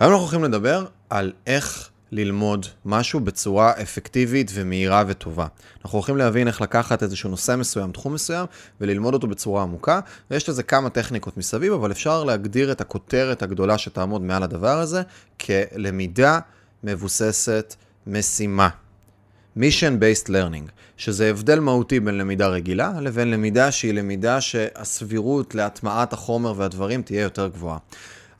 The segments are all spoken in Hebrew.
היום אנחנו הולכים לדבר על איך ללמוד משהו בצורה אפקטיבית ומהירה וטובה. אנחנו הולכים להבין איך לקחת איזשהו נושא מסוים, תחום מסוים, וללמוד אותו בצורה עמוקה, ויש לזה כמה טכניקות מסביב, אבל אפשר להגדיר את הכותרת הגדולה שתעמוד מעל הדבר הזה כלמידה מבוססת משימה. mission based learning, שזה הבדל מהותי בין למידה רגילה לבין למידה שהיא למידה שהסבירות להטמעת החומר והדברים תהיה יותר גבוהה.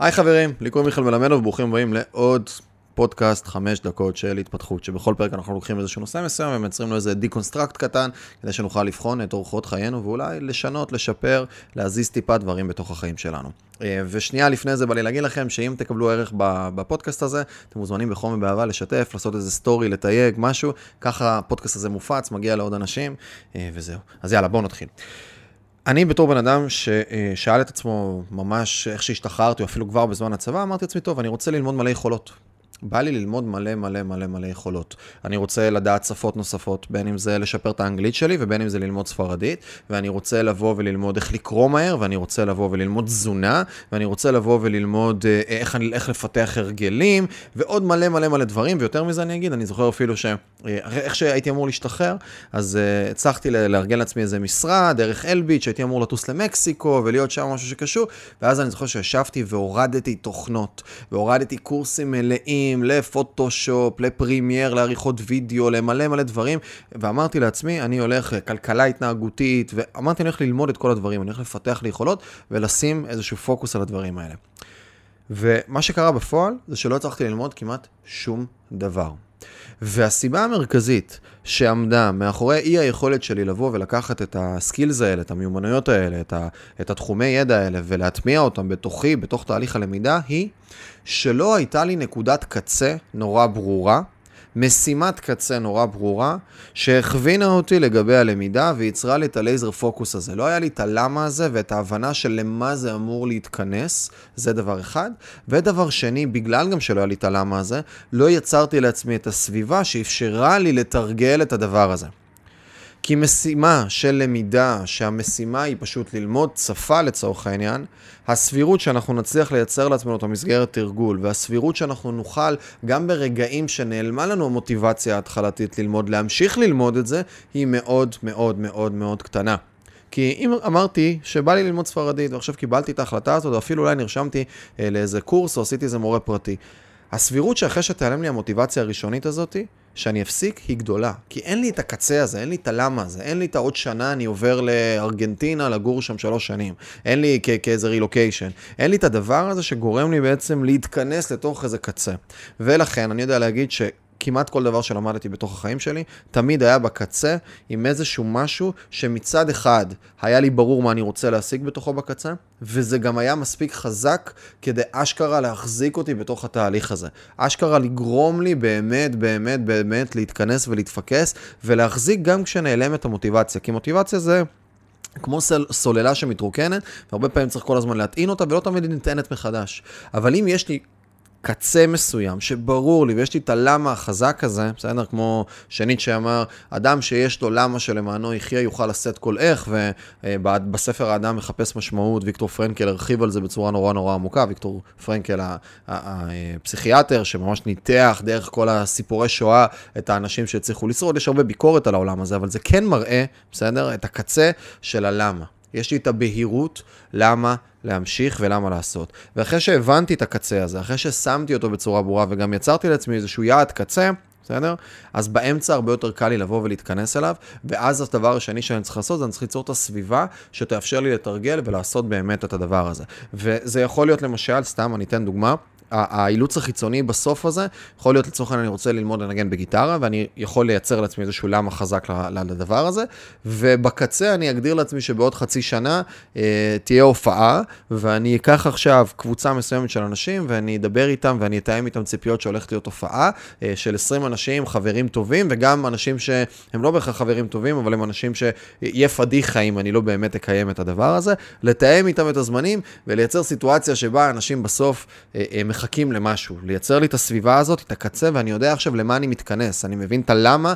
היי חברים, לי קוראים מיכאל מלמדו וברוכים הבאים לעוד פודקאסט חמש דקות של התפתחות, שבכל פרק אנחנו לוקחים איזשהו נושא מסוים ומייצרים לו איזה deconstruct קטן, כדי שנוכל לבחון את אורחות חיינו ואולי לשנות, לשפר, להזיז טיפה דברים בתוך החיים שלנו. אה, ושנייה לפני זה בא לי להגיד לכם שאם תקבלו ערך בפודקאסט הזה, אתם מוזמנים בחום ובאהבה לשתף, לעשות איזה סטורי, לתייג, משהו, ככה הפודקאסט הזה מופץ, מגיע לעוד אנשים, אה, וזהו. אז יאללה, בואו נתחיל. אני בתור בן אדם ששאל את עצמו ממש איך שהשתחררתי, או אפילו כבר בזמן הצבא, אמרתי לעצמי, טוב, אני רוצה ללמוד מלא יכולות. בא לי ללמוד מלא מלא מלא מלא יכולות. אני רוצה לדעת שפות נוספות, בין אם זה לשפר את האנגלית שלי ובין אם זה ללמוד ספרדית, ואני רוצה לבוא וללמוד איך לקרוא מהר, ואני רוצה לבוא וללמוד תזונה, ואני רוצה לבוא וללמוד אה, איך, איך לפתח הרגלים, ועוד מלא מלא מלא דברים, ויותר מזה אני אגיד, אני זוכר אפילו ש... אה, איך שהייתי אמור להשתחרר, אז uh, הצלחתי לארגן לעצמי איזה משרה, דרך אלביט, שהייתי אמור לטוס למקסיקו ולהיות שם משהו שקשור, ואז אני זוכר שישבתי והורדתי תוכנות, והורדתי קורסים מלאים. תכנים, לפוטושופ, לפרימייר, לעריכות וידאו, למלא מלא דברים, ואמרתי לעצמי, אני הולך כלכלה התנהגותית, ואמרתי, אני הולך ללמוד את כל הדברים, אני הולך לפתח לי יכולות ולשים איזשהו פוקוס על הדברים האלה. ומה שקרה בפועל, זה שלא הצלחתי ללמוד כמעט שום דבר. והסיבה המרכזית שעמדה מאחורי אי היכולת שלי לבוא ולקחת את הסקילס האלה, את המיומנויות האלה, את, ה, את התחומי ידע האלה ולהטמיע אותם בתוכי, בתוך תהליך הלמידה, היא שלא הייתה לי נקודת קצה נורא ברורה משימת קצה נורא ברורה, שהכווינה אותי לגבי הלמידה וייצרה לי את הלייזר פוקוס הזה. לא היה לי את הלמה הזה ואת ההבנה של למה זה אמור להתכנס, זה דבר אחד. ודבר שני, בגלל גם שלא היה לי את הלמה הזה, לא יצרתי לעצמי את הסביבה שאפשרה לי לתרגל את הדבר הזה. כי משימה של למידה, שהמשימה היא פשוט ללמוד שפה לצורך העניין, הסבירות שאנחנו נצליח לייצר לעצמנו את המסגרת תרגול, והסבירות שאנחנו נוכל, גם ברגעים שנעלמה לנו המוטיבציה ההתחלתית ללמוד, להמשיך ללמוד את זה, היא מאוד מאוד מאוד מאוד קטנה. כי אם אמרתי שבא לי ללמוד ספרדית, ועכשיו קיבלתי את ההחלטה הזאת, או אפילו אולי נרשמתי אה, לאיזה קורס, או עשיתי איזה מורה פרטי, הסבירות שאחרי שתיעלם לי המוטיבציה הראשונית הזאתי, שאני אפסיק היא גדולה. כי אין לי את הקצה הזה, אין לי את הלמה הזה, אין לי את העוד שנה אני עובר לארגנטינה לגור שם שלוש שנים. אין לי כאיזה רילוקיישן. אין לי את הדבר הזה שגורם לי בעצם להתכנס לתוך איזה קצה. ולכן אני יודע להגיד ש... כמעט כל דבר שלמדתי בתוך החיים שלי, תמיד היה בקצה עם איזשהו משהו שמצד אחד היה לי ברור מה אני רוצה להשיג בתוכו בקצה, וזה גם היה מספיק חזק כדי אשכרה להחזיק אותי בתוך התהליך הזה. אשכרה לגרום לי באמת, באמת, באמת להתכנס ולהתפקס, ולהחזיק גם כשנעלמת המוטיבציה. כי מוטיבציה זה... כמו סל, סוללה שמתרוקנת, והרבה פעמים צריך כל הזמן להטעין אותה, ולא תמיד היא ניתנת מחדש. אבל אם יש לי קצה מסוים, שברור לי, ויש לי את הלמה החזק הזה, בסדר? כמו שנית שאמר, אדם שיש לו למה שלמענו יחיה יוכל לשאת כל איך, ובספר האדם מחפש משמעות, ויקטור פרנקל הרחיב על זה בצורה נורא נורא עמוקה, ויקטור פרנקל הפסיכיאטר, שממש ניתח דרך כל הסיפורי שואה את האנשים שהצליחו לשרוד, יש הרבה ביקורת על העולם הזה, אבל זה כן מראה, בסדר? את הקצה של הלמה. יש לי את הבהירות למה להמשיך ולמה לעשות. ואחרי שהבנתי את הקצה הזה, אחרי ששמתי אותו בצורה ברורה וגם יצרתי לעצמי איזשהו יעד קצה, בסדר? אז באמצע הרבה יותר קל לי לבוא ולהתכנס אליו, ואז הדבר השני שאני צריך לעשות, זה אני צריך ליצור את הסביבה שתאפשר לי לתרגל ולעשות באמת את הדבר הזה. וזה יכול להיות למשל, סתם אני אתן דוגמה, האילוץ החיצוני בסוף הזה, יכול להיות לצורך העניין אני רוצה ללמוד לנגן בגיטרה, ואני יכול לייצר לעצמי איזשהו למה חזק לדבר הזה, ובקצה אני אגדיר לעצמי שבעוד חצי שנה אה, תהיה הופעה, ואני אקח עכשיו קבוצה מסוימת של אנשים, ואני אדבר איתם ואני אתאם איתם ציפיות שהולכת להיות הופעה אה, של 20 אנשים, חברים טובים, וגם אנשים שהם לא בהכרח חברים טובים, אבל הם אנשים שיהיה פדיחה אם אני לא באמת אקיים את הדבר הזה, לתאם איתם את הזמנים ולייצר סיטואציה שבה אנשים בסוף אה, אה, מחכים למשהו, לייצר לי את הסביבה הזאת, את הקצה, ואני יודע עכשיו למה אני מתכנס. אני מבין את הלמה,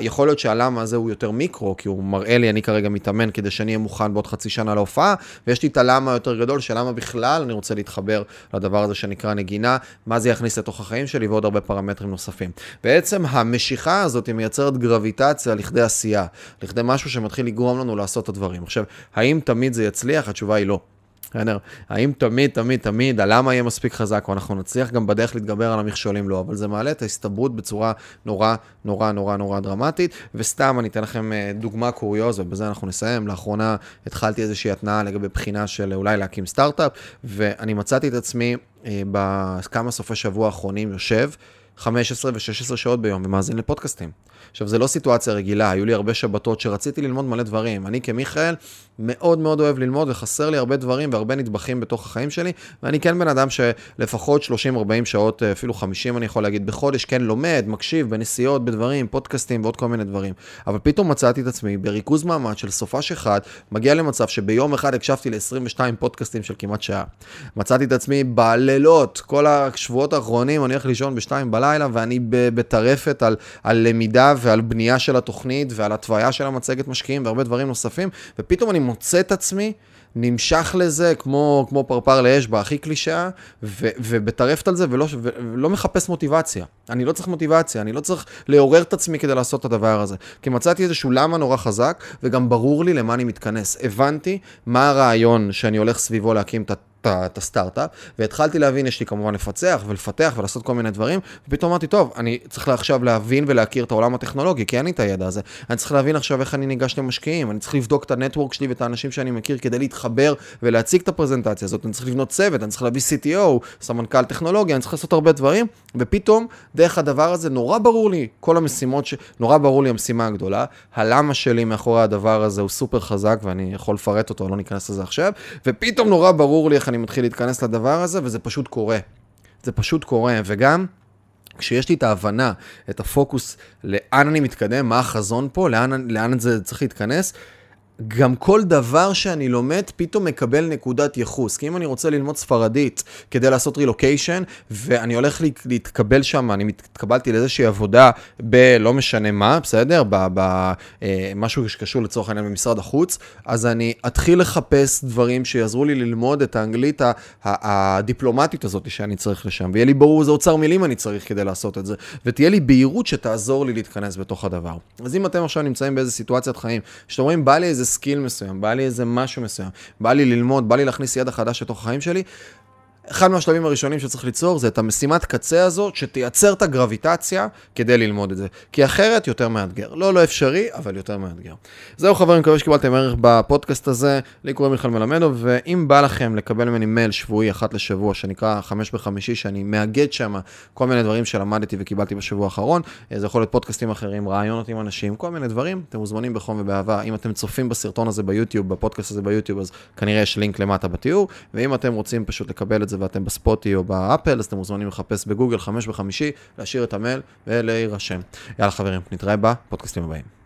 יכול להיות שהלמה הזה הוא יותר מיקרו, כי הוא מראה לי, אני כרגע מתאמן כדי שאני אהיה מוכן בעוד חצי שנה להופעה, ויש לי את הלמה היותר גדול, של למה בכלל אני רוצה להתחבר לדבר הזה שנקרא נגינה, מה זה יכניס לתוך החיים שלי, ועוד הרבה פרמטרים נוספים. בעצם המשיכה הזאת מייצרת גרביטציה לכדי עשייה, לכדי משהו שמתחיל לגרום לנו לעשות את הדברים. עכשיו, האם תמיד זה יצליח? התשובה היא לא. בסדר? האם תמיד, תמיד, תמיד, הלמה יהיה מספיק חזק, או אנחנו נצליח גם בדרך להתגבר על המכשולים? לא, אבל זה מעלה את ההסתברות בצורה נורא, נורא, נורא, נורא דרמטית. וסתם, אני אתן לכם אה, דוגמה קוריוז, ובזה אנחנו נסיים. לאחרונה התחלתי איזושהי התנאה לגבי בחינה של אולי להקים סטארט-אפ, ואני מצאתי את עצמי אה, בכמה סופי שבוע האחרונים יושב. 15 ו-16 שעות ביום ומאזין לפודקאסטים. עכשיו, זו לא סיטואציה רגילה, היו לי הרבה שבתות שרציתי ללמוד מלא דברים. אני כמיכאל מאוד מאוד אוהב ללמוד וחסר לי הרבה דברים והרבה נדבכים בתוך החיים שלי, ואני כן בן אדם שלפחות 30-40 שעות, אפילו 50 אני יכול להגיד, בחודש כן לומד, מקשיב, בנסיעות, בדברים, פודקאסטים ועוד כל מיני דברים. אבל פתאום מצאתי את עצמי בריכוז מאמץ של סופש אחד, מגיע למצב שביום אחד הקשבתי ל-22 פודקאסטים של כמעט שעה. מצאתי את עצמי בלילות, כל השבועות האחרונים, אני הולך לישון ב-2 בלילה ואני בטרפת על, על למידה ועל בנייה של התוכנית ועל התוויה של המצגת משקיעים והרבה דברים נוספים, ופתאום אני מוצא את עצמי נמשך לזה כמו, כמו פרפר לאש בהכי קלישאה, ובטרפת על זה ולא, ולא מחפש מוטיבציה. אני לא צריך מוטיבציה, אני לא צריך לעורר את עצמי כדי לעשות את הדבר הזה. כי מצאתי איזשהו למה נורא חזק, וגם ברור לי למה אני מתכנס. הבנתי מה הרעיון שאני הולך סביבו להקים את את הסטארט-אפ, והתחלתי להבין, יש לי כמובן לפצח ולפתח ולעשות כל מיני דברים, ופתאום אמרתי, טוב, אני צריך עכשיו להבין ולהכיר את העולם הטכנולוגי, כי אין לי את הידע הזה. אני צריך להבין עכשיו איך אני ניגש למשקיעים, אני צריך לבדוק את הנטוורק שלי ואת האנשים שאני מכיר כדי להתחבר ולהציג את הפרזנטציה הזאת, אני צריך לבנות צוות, אני צריך להביא CTO, סמנכ"ל טכנולוגיה, אני צריך לעשות הרבה דברים, ופתאום, דרך הדבר הזה, נורא ברור לי כל המשימות, ש... נורא ברור לי המשימה הגדולה, הלמה שלי מאחורי הדבר הזה הוא סופר חזק, ואני יכול לפרט אותו, לא ניכנס לזה עכשיו, ופתאום נורא ברור לי איך אני מתחיל להתכנס לדבר הזה, וזה פשוט קורה. זה פשוט קורה, וגם... כשיש לי את ההבנה, את הפוקוס, לאן אני מתקדם, מה החזון פה, לאן, לאן זה צריך להתכנס, גם כל דבר שאני לומד פתאום מקבל נקודת ייחוס. כי אם אני רוצה ללמוד ספרדית כדי לעשות רילוקיישן, ואני הולך להתקבל שם, אני התקבלתי לאיזושהי עבודה בלא משנה מה, בסדר? במשהו אה, שקשור לצורך העניין במשרד החוץ, אז אני אתחיל לחפש דברים שיעזרו לי ללמוד את האנגלית הדיפלומטית הזאת שאני צריך לשם, ויהיה לי ברור איזה אוצר מילים אני צריך כדי לעשות את זה, ותהיה לי בהירות שתעזור לי להתכנס בתוך הדבר. אז אם אתם עכשיו נמצאים באיזה סיטואציית חיים, שאתם אומרים, בא לי איזה skill מסוים, בא לי איזה משהו מסוים, בא לי ללמוד, בא לי להכניס ידע חדש לתוך החיים שלי, אחד מהשלבים הראשונים שצריך ליצור זה את המשימת קצה הזאת שתייצר את הגרביטציה כדי ללמוד את זה. כי אחרת יותר מאתגר. לא לא אפשרי, אבל יותר מאתגר. זהו חברים, מקווה שקיבלתם ערך בפודקאסט הזה. לי קוראים מיכאל מלמדו, ואם בא לכם לקבל ממני מייל שבועי אחת לשבוע שנקרא חמש בחמישי, שאני מאגד שם כל מיני דברים שלמדתי וקיבלתי בשבוע האחרון, אה, זה יכול להיות פודקאסטים אחרים, רעיונות עם אנשים, כל מיני דברים, אתם מוזמנים בחום ובאהבה. אם אתם צופים בסרטון הזה ביוטיוב, בפודקאסט הזה ביוטיוב, אז כנראה יש לינק למטה בתיאור, ואם אתם רוצים פשוט לקבל את זה זה ואתם בספוטי או באפל, אז אתם מוזמנים לחפש בגוגל חמש וחמישי, להשאיר את המייל ולהירשם. יאללה חברים, נתראה בפודקאסטים הבאים.